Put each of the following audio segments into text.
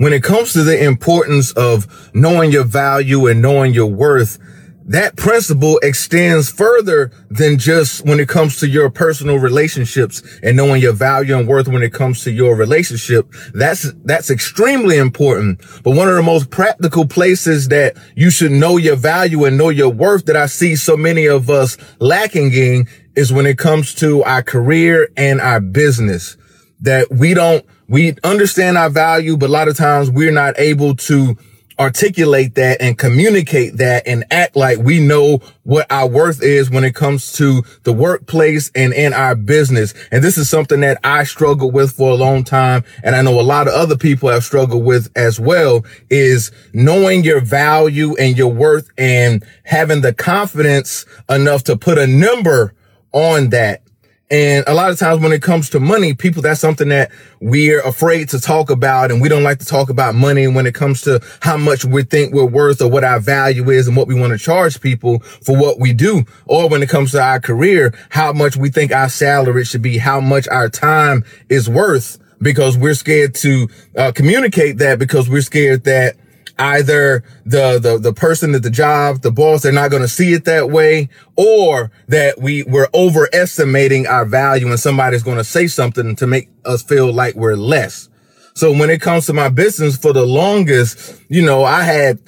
when it comes to the importance of knowing your value and knowing your worth, that principle extends further than just when it comes to your personal relationships and knowing your value and worth when it comes to your relationship. That's, that's extremely important. But one of the most practical places that you should know your value and know your worth that I see so many of us lacking in is when it comes to our career and our business that we don't, we understand our value, but a lot of times we're not able to articulate that and communicate that and act like we know what our worth is when it comes to the workplace and in our business. And this is something that I struggled with for a long time. And I know a lot of other people have struggled with as well is knowing your value and your worth and having the confidence enough to put a number on that and a lot of times when it comes to money, people, that's something that we're afraid to talk about. And we don't like to talk about money when it comes to how much we think we're worth or what our value is and what we want to charge people for what we do. Or when it comes to our career, how much we think our salary should be, how much our time is worth because we're scared to uh, communicate that because we're scared that either the, the, the person at the job, the boss, they're not going to see it that way or that we we're overestimating our value and somebody's going to say something to make us feel like we're less. So when it comes to my business for the longest, you know, I had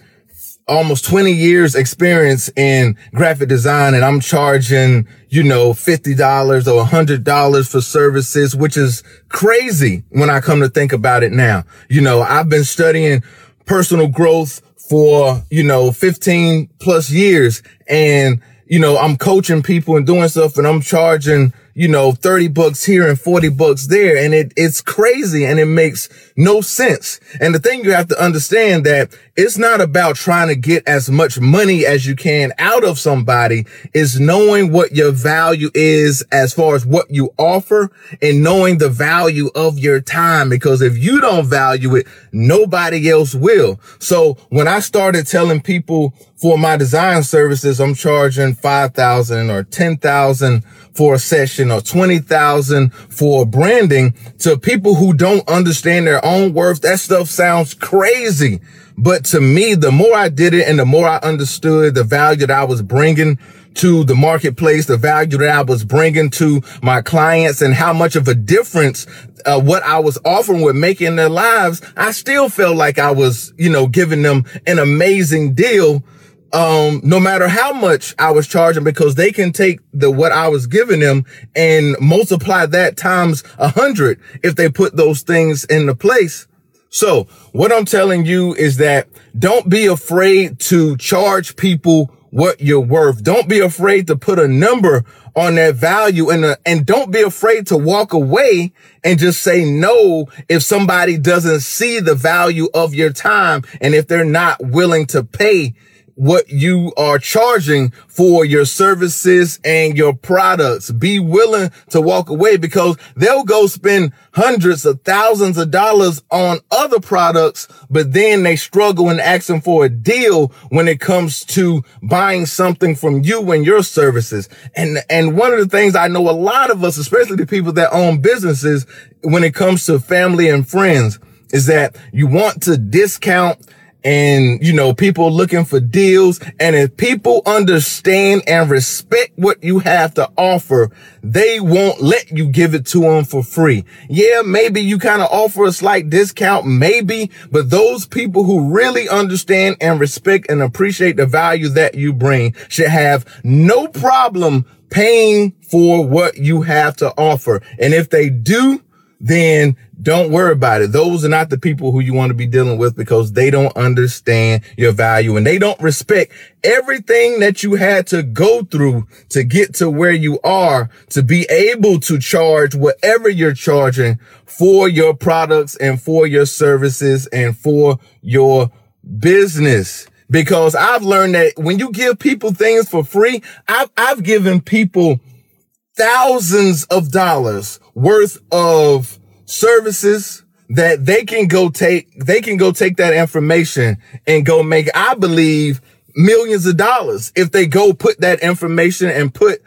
almost 20 years experience in graphic design and I'm charging, you know, $50 or $100 for services, which is crazy when I come to think about it now. You know, I've been studying personal growth for, you know, 15 plus years. And, you know, I'm coaching people and doing stuff and I'm charging, you know, 30 bucks here and 40 bucks there. And it, it's crazy and it makes no sense. And the thing you have to understand that it's not about trying to get as much money as you can out of somebody is knowing what your value is as far as what you offer and knowing the value of your time. Because if you don't value it, nobody else will. So when I started telling people for my design services, I'm charging 5,000 or 10,000 for a session or 20,000 for branding to people who don't understand their own worth. That stuff sounds crazy. But to me, the more I did it and the more I understood the value that I was bringing to the marketplace, the value that I was bringing to my clients and how much of a difference uh, what I was offering would make in their lives, I still felt like I was, you know, giving them an amazing deal um, no matter how much I was charging because they can take the, what I was giving them and multiply that times a hundred if they put those things into place. So what I'm telling you is that don't be afraid to charge people what you're worth. Don't be afraid to put a number on that value and, uh, and don't be afraid to walk away and just say no if somebody doesn't see the value of your time and if they're not willing to pay what you are charging for your services and your products. Be willing to walk away because they'll go spend hundreds of thousands of dollars on other products, but then they struggle and asking for a deal when it comes to buying something from you and your services. And, and one of the things I know a lot of us, especially the people that own businesses, when it comes to family and friends, is that you want to discount and, you know, people looking for deals. And if people understand and respect what you have to offer, they won't let you give it to them for free. Yeah, maybe you kind of offer a slight discount, maybe, but those people who really understand and respect and appreciate the value that you bring should have no problem paying for what you have to offer. And if they do, then don't worry about it. Those are not the people who you want to be dealing with because they don't understand your value and they don't respect everything that you had to go through to get to where you are to be able to charge whatever you're charging for your products and for your services and for your business. Because I've learned that when you give people things for free, I've, I've given people thousands of dollars worth of services that they can go take, they can go take that information and go make, I believe, millions of dollars if they go put that information and put,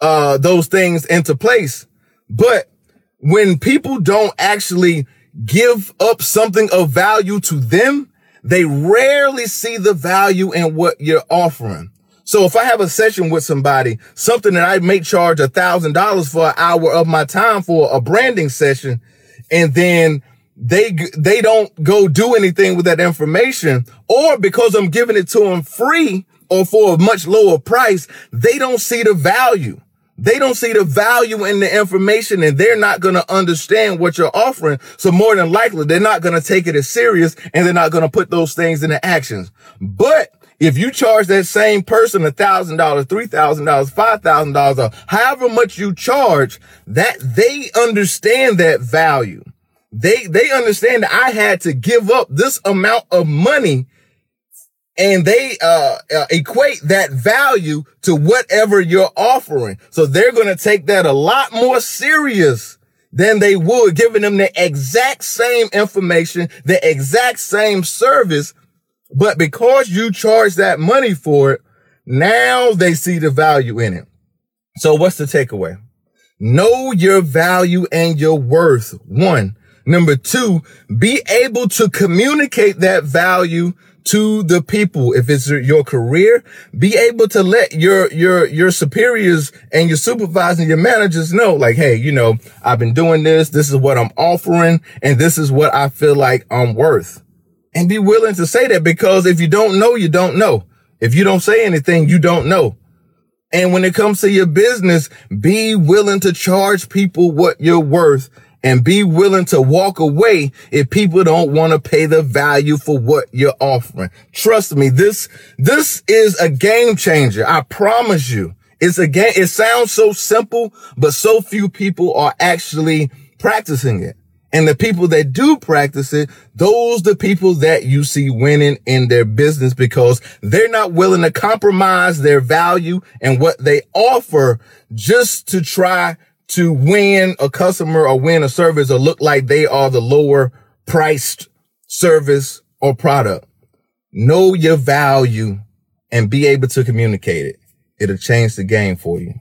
uh, those things into place. But when people don't actually give up something of value to them, they rarely see the value in what you're offering. So if I have a session with somebody, something that I may charge a thousand dollars for an hour of my time for a branding session, and then they, they don't go do anything with that information, or because I'm giving it to them free or for a much lower price, they don't see the value. They don't see the value in the information and they're not going to understand what you're offering. So more than likely, they're not going to take it as serious and they're not going to put those things into actions. But if you charge that same person a thousand dollars, three thousand dollars, five thousand dollars, or however much you charge, that they understand that value. They, they understand that I had to give up this amount of money and they uh, uh, equate that value to whatever you're offering. So they're going to take that a lot more serious than they would giving them the exact same information, the exact same service. But because you charge that money for it, now they see the value in it. So what's the takeaway? Know your value and your worth. One. Number two, be able to communicate that value to the people. If it's your career, be able to let your, your, your superiors and your supervisors and your managers know, like, Hey, you know, I've been doing this. This is what I'm offering. And this is what I feel like I'm worth. And be willing to say that because if you don't know, you don't know. If you don't say anything, you don't know. And when it comes to your business, be willing to charge people what you're worth and be willing to walk away if people don't want to pay the value for what you're offering. Trust me, this, this is a game changer. I promise you. It's a game. It sounds so simple, but so few people are actually practicing it. And the people that do practice it, those the people that you see winning in their business because they're not willing to compromise their value and what they offer just to try to win a customer or win a service or look like they are the lower priced service or product. Know your value and be able to communicate it. It'll change the game for you.